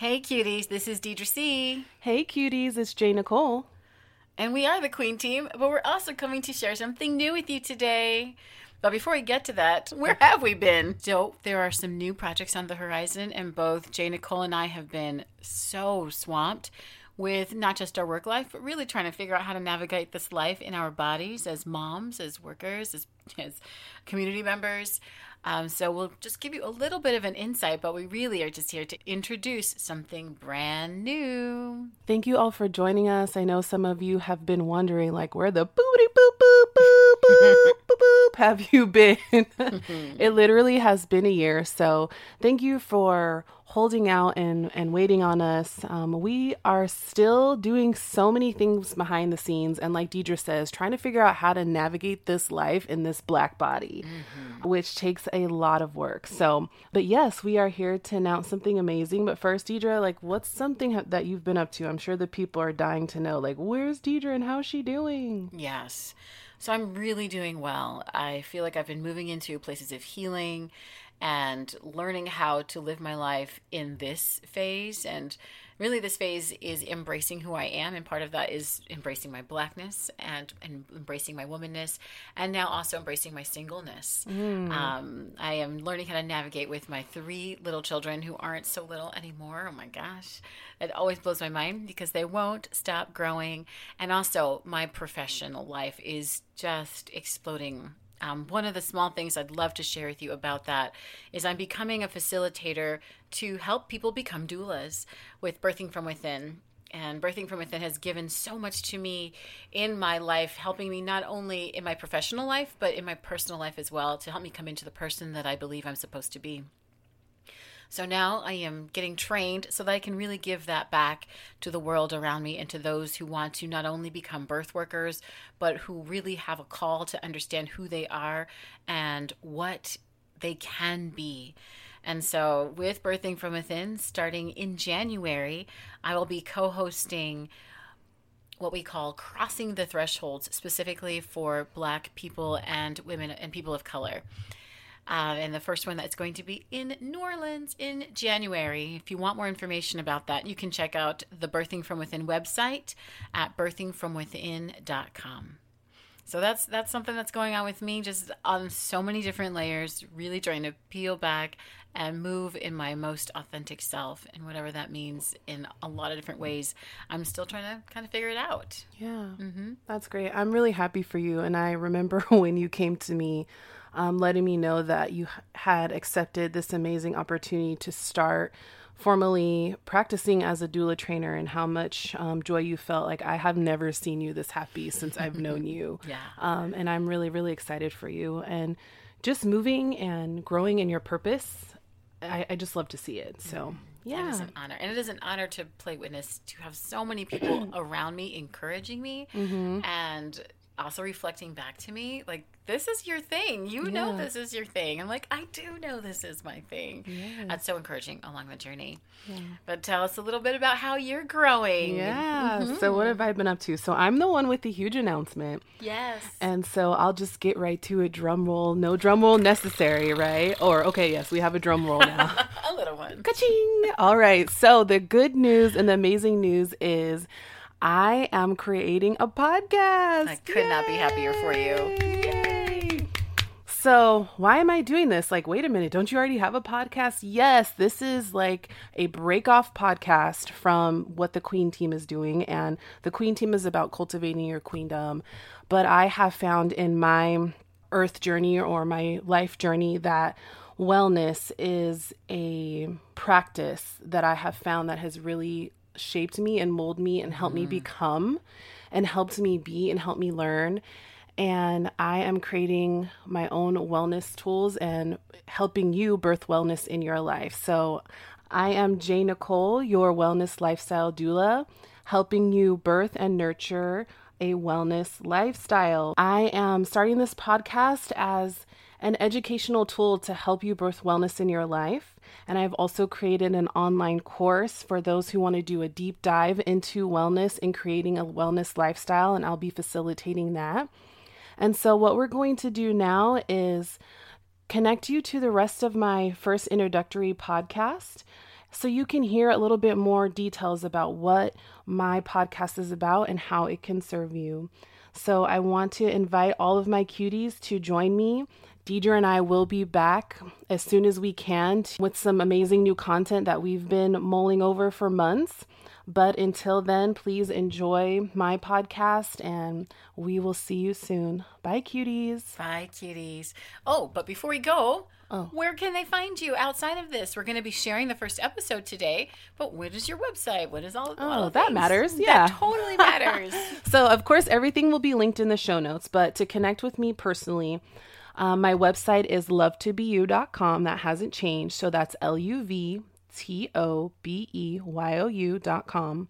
Hey, cuties, this is Deidre C. Hey, cuties, it's J. Nicole. And we are the Queen Team, but we're also coming to share something new with you today. But before we get to that, where have we been? So, there are some new projects on the horizon, and both J. Nicole and I have been so swamped with not just our work life, but really trying to figure out how to navigate this life in our bodies as moms, as workers, as, as community members. Um, so we'll just give you a little bit of an insight, but we really are just here to introduce something brand new. Thank you all for joining us. I know some of you have been wondering, like, where the booty boop boop boop boop boop have you been? it literally has been a year. So thank you for holding out and, and waiting on us. Um, we are still doing so many things behind the scenes. And like Deidre says, trying to figure out how to navigate this life in this black body, mm-hmm. which takes a lot of work. So, but yes, we are here to announce something amazing. But first, Deidre, like, what's something that you've been up to? I'm sure the people are dying to know, like, where's Deidre and how's she doing? Yes. So I'm really doing well. I feel like I've been moving into places of healing and learning how to live my life in this phase. And really, this phase is embracing who I am. And part of that is embracing my blackness and, and embracing my womanness, and now also embracing my singleness. Mm. Um, I am learning how to navigate with my three little children who aren't so little anymore. Oh my gosh. It always blows my mind because they won't stop growing. And also, my professional life is just exploding um, one of the small things I'd love to share with you about that is I'm becoming a facilitator to help people become doulas with Birthing from Within. And Birthing from Within has given so much to me in my life, helping me not only in my professional life, but in my personal life as well, to help me come into the person that I believe I'm supposed to be. So now I am getting trained so that I can really give that back to the world around me and to those who want to not only become birth workers, but who really have a call to understand who they are and what they can be. And so, with Birthing from Within, starting in January, I will be co hosting what we call Crossing the Thresholds, specifically for Black people and women and people of color. Uh, and the first one that's going to be in New Orleans in January. If you want more information about that, you can check out the Birthing from Within website at birthingfromwithin.com. So that's that's something that's going on with me, just on so many different layers. Really trying to peel back and move in my most authentic self, and whatever that means in a lot of different ways. I'm still trying to kind of figure it out. Yeah, mm-hmm. that's great. I'm really happy for you. And I remember when you came to me um, letting me know that you had accepted this amazing opportunity to start formally practicing as a doula trainer and how much um, joy you felt. Like, I have never seen you this happy since I've known you. yeah. Um, and I'm really, really excited for you. And just moving and growing in your purpose, I, I just love to see it. So. Yeah. It is an honor. And it is an honor to play witness to have so many people around me encouraging me mm-hmm. and also reflecting back to me like this is your thing. You yeah. know this is your thing. I'm like i do know this is my thing. That's so encouraging along the journey. Yeah. but tell us a little bit about how you're growing. Yeah. Mm-hmm. so what have i been up to? So i'm the one with the huge announcement. Yes. And so i'll just get right to it. Drum roll. No drum roll necessary right? Or okay yes we have a drum roll now. A little one. Ka-ching! all right. So the good news and the amazing news is I am creating a podcast. I could Yay! not be happier for you. Yay! So, why am I doing this? Like, wait a minute, don't you already have a podcast? Yes, this is like a break off podcast from what the Queen team is doing. And the Queen team is about cultivating your queendom. But I have found in my earth journey or my life journey that wellness is a practice that I have found that has really shaped me and molded me and helped mm. me become and helped me be and helped me learn. And I am creating my own wellness tools and helping you birth wellness in your life. So I am J. Nicole, your wellness lifestyle doula, helping you birth and nurture a wellness lifestyle. I am starting this podcast as an educational tool to help you birth wellness in your life. And I've also created an online course for those who want to do a deep dive into wellness and creating a wellness lifestyle, and I'll be facilitating that. And so, what we're going to do now is connect you to the rest of my first introductory podcast so you can hear a little bit more details about what my podcast is about and how it can serve you. So I want to invite all of my cuties to join me. Deidre and I will be back as soon as we can with some amazing new content that we've been mulling over for months. But until then, please enjoy my podcast and we will see you soon. Bye, cuties. Bye, cuties. Oh, but before we go, oh. where can they find you outside of this? We're going to be sharing the first episode today, but what is your website? What is all? Oh, all that things? matters. Yeah, that totally matters. so, of course, everything will be linked in the show notes. But to connect with me personally, um, my website is luvtobeyou.com. That hasn't changed. So that's L U V T O B E Y O U dot com.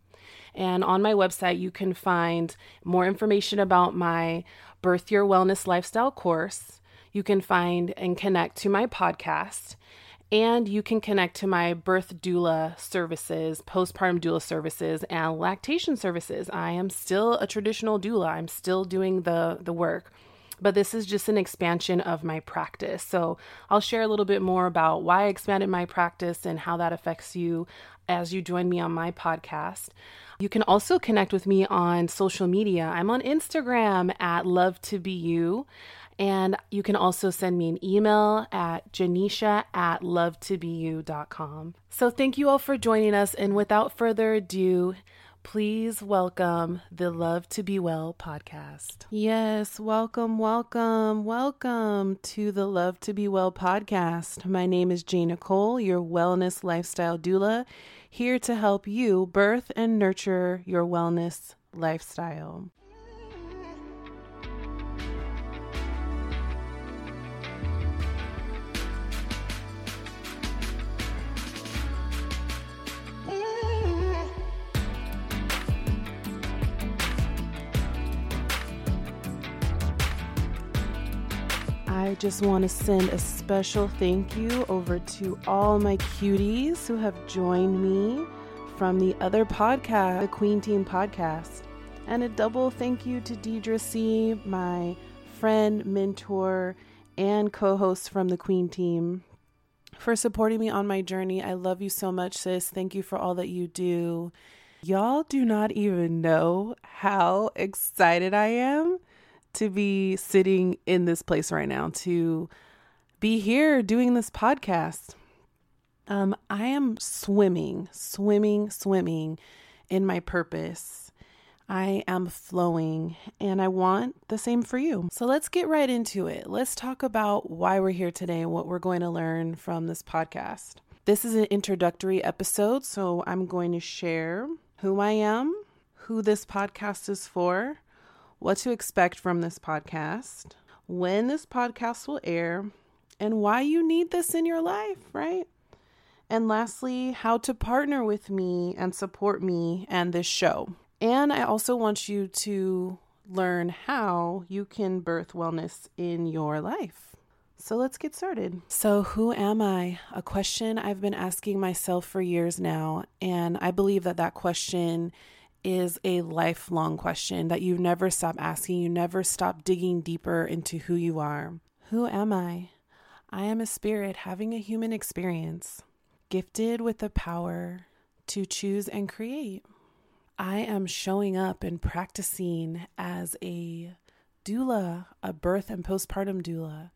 And on my website, you can find more information about my Birth Your Wellness Lifestyle course. You can find and connect to my podcast. And you can connect to my birth doula services, postpartum doula services, and lactation services. I am still a traditional doula. I'm still doing the, the work but this is just an expansion of my practice. So I'll share a little bit more about why I expanded my practice and how that affects you as you join me on my podcast. You can also connect with me on social media. I'm on Instagram at love to be you. And you can also send me an email at janisha at love to be luvtobeyou.com. So thank you all for joining us. And without further ado, please welcome the Luv to Be Well podcast. Yes, welcome, welcome, welcome to the Luv to Be Well podcast. My name is Jane Nicole, your wellness lifestyle doula, here to help you birth and nurture your wellness lifestyle. Just want to send a special thank you over to all my cuties who have joined me from the other podcast, the Queen Team podcast. And a double thank you to Deidre C., my friend, mentor, and co host from the Queen Team, for supporting me on my journey. I love you so much, sis. Thank you for all that you do. Y'all do not even know how excited I am to be sitting in this place right now, to be here doing this podcast. Um, I am swimming, swimming, swimming in my purpose. I am flowing and I want the same for you. So let's get right into it. Let's talk about why we're here today and what we're going to learn from this podcast. This is an introductory episode, so I'm going to share who I am, who this podcast is for, what to expect from this podcast, when this podcast will air, and why you need this in your life, right? And lastly, how to partner with me and support me and this show. And I also want you to learn how you can birth wellness in your life. So let's get started. So, who am I? A question I've been asking myself for years now. And I believe that that question is a lifelong question that you never stop asking. You never stop digging deeper into who you are. Who am I? I am a spirit having a human experience, gifted with the power to choose and create. I am showing up and practicing as a doula, a birth and postpartum doula,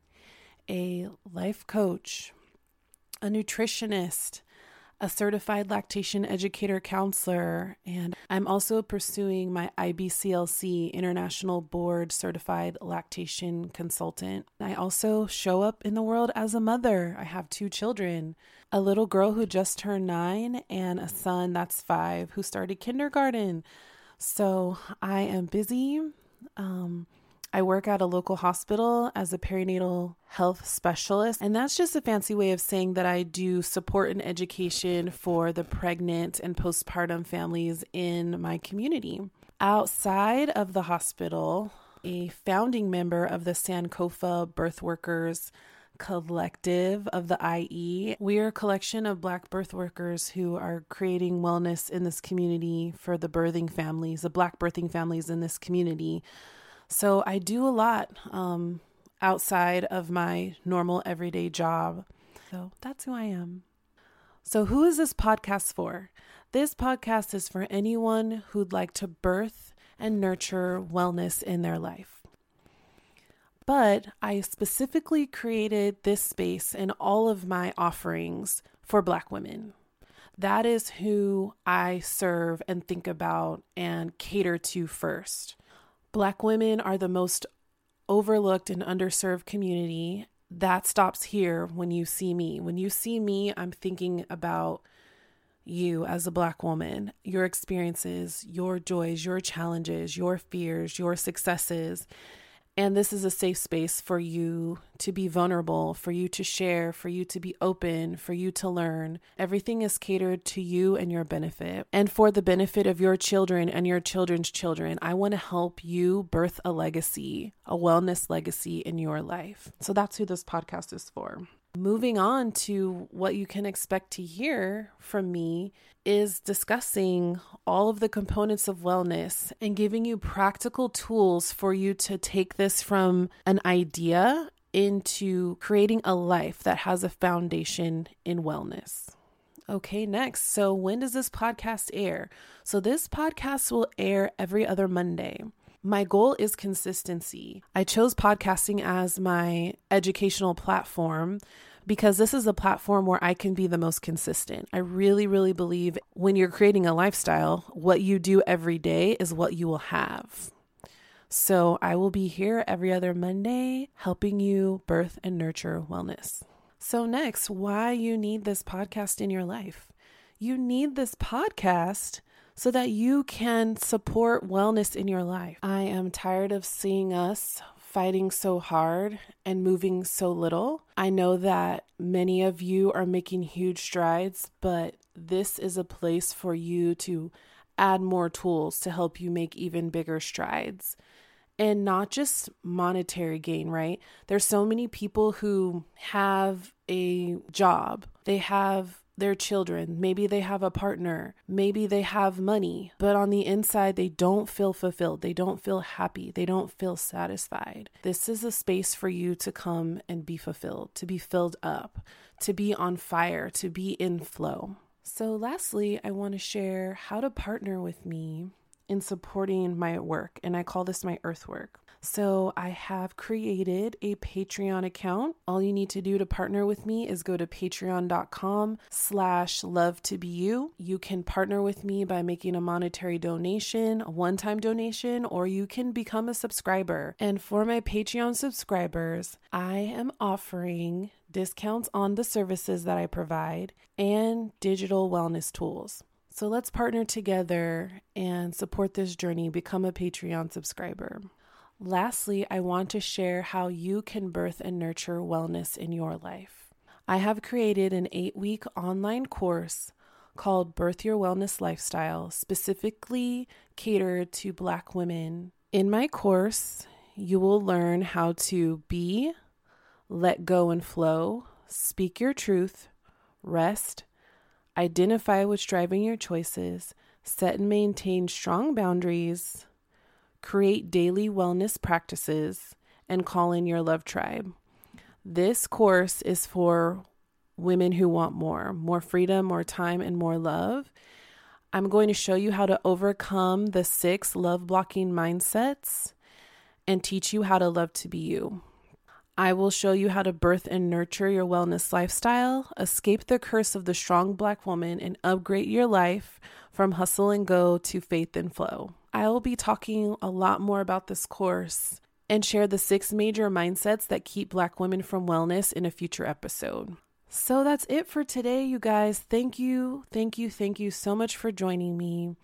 a life coach, a nutritionist, a certified lactation educator counselor, and I'm also pursuing my IBCLC International Board Certified Lactation Consultant. I also show up in the world as a mother. I have two children a little girl who just turned nine, and a son that's five who started kindergarten. So I am busy. Um, I work at a local hospital as a perinatal health specialist, and that's just a fancy way of saying that I do support and education for the pregnant and postpartum families in my community. Outside of the hospital, a founding member of the Sankofa Birth Workers collective of the IE. We are a collection of Black birth workers who are creating wellness in this community for the birthing families, the Black birthing families in this community. So I do a lot um, outside of my normal everyday job. So that's who I am. So, who is this podcast for? This podcast is for anyone who'd like to birth and nurture wellness in their life. But I specifically created this space and all of my offerings for Black women. That is who I serve and think about and cater to first. Black women are the most overlooked and underserved community. That stops here when you see me. When you see me, I'm thinking about you as a Black woman, your experiences, your joys, your challenges, your fears, your successes. And this is a safe space for you to be vulnerable, for you to share, for you to be open, for you to learn. Everything is catered to you and your benefit, and for the benefit of your children and your children's children. I want to help you birth a legacy, a wellness legacy in your life. So that's who this podcast is for. Moving on to what you can expect to hear from me is discussing all of the components of wellness and giving you practical tools for you to take this from an idea into creating a life that has a foundation in wellness. Okay, next. So, when does this podcast air? So, this podcast will air every other Monday. My goal is consistency. I chose podcasting as my educational platform because this is a platform where I can be the most consistent. I really, really believe when you're creating a lifestyle, what you do every day is what you will have. So I will be here every other Monday helping you birth and nurture wellness. So, next, why you need this podcast in your life. You need this podcast so that you can support wellness in your life. I am tired of seeing us fighting so hard and moving so little. I know that many of you are making huge strides, but this is a place for you to add more tools to help you make even bigger strides. And not just monetary gain, right? There's so many people who have a job, they have their children. Maybe they have a partner. Maybe they have money, but on the inside, they don't feel fulfilled. They don't feel happy. They don't feel satisfied. This is a space for you to come and be fulfilled, to be filled up, to be on fire, to be in flow. So, lastly, I want to share how to partner with me in supporting my work, and I call this my earth work. So I have created a Patreon account. All you need to do to partner with me is go to patreon.com slash love to be you. You can partner with me by making a monetary donation, a one-time donation, or you can become a subscriber. And for my Patreon subscribers, I am offering discounts on the services that I provide and digital wellness tools. So let's partner together and support this journey. Become a Patreon subscriber. Lastly, I want to share how you can birth and nurture wellness in your life. I have created an eight week online course called Birth Your Wellness Lifestyle, specifically catered to Black women. In my course, you will learn how to be, let go and flow, speak your truth, rest, identify what's driving your choices, set and maintain strong boundaries, create daily wellness practices, and call in your love tribe. This course is for women who want more more freedom, more time, and more love. I'm going to show you how to overcome the six love blocking mindsets and teach you how to love to be you. I will show you how to birth and nurture your wellness lifestyle, escape the curse of the strong black woman, and upgrade your life from hustle and go to faith and flow. I will be talking a lot more about this course and share the six major mindsets that keep Black women from wellness in a future episode. So that's it for today, you guys. Thank you, thank you, thank you so much for joining me.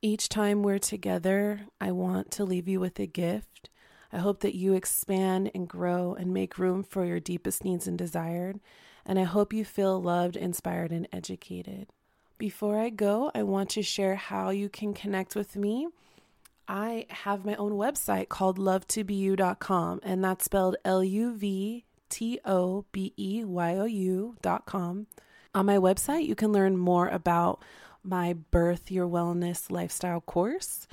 Each time we're together, I want to leave you with a gift. I hope that you expand and grow and make room for your deepest needs and desired. And I hope you feel loved, inspired, and educated. Before I go, I want to share how you can connect with me. I have my own website called luvtobeyou.com, and that's spelled L U V T O B E Y O U.com. On my website, you can learn more about my Birth Your Wellness Lifestyle course.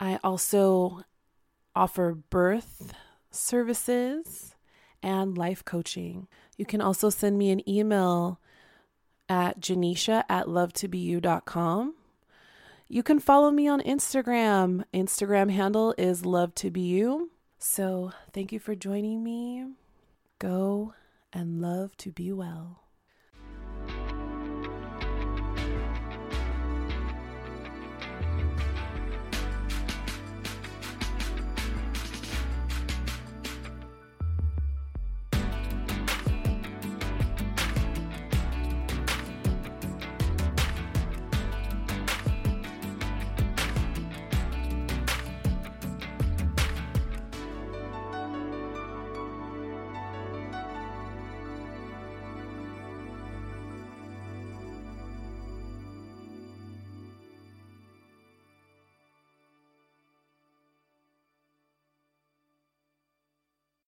I also offer birth services and life coaching. You can also send me an email at Janisha at luvtobeyou.com. You can follow me on Instagram. Instagram handle is love to be you. So thank you for joining me. Go and love to be well.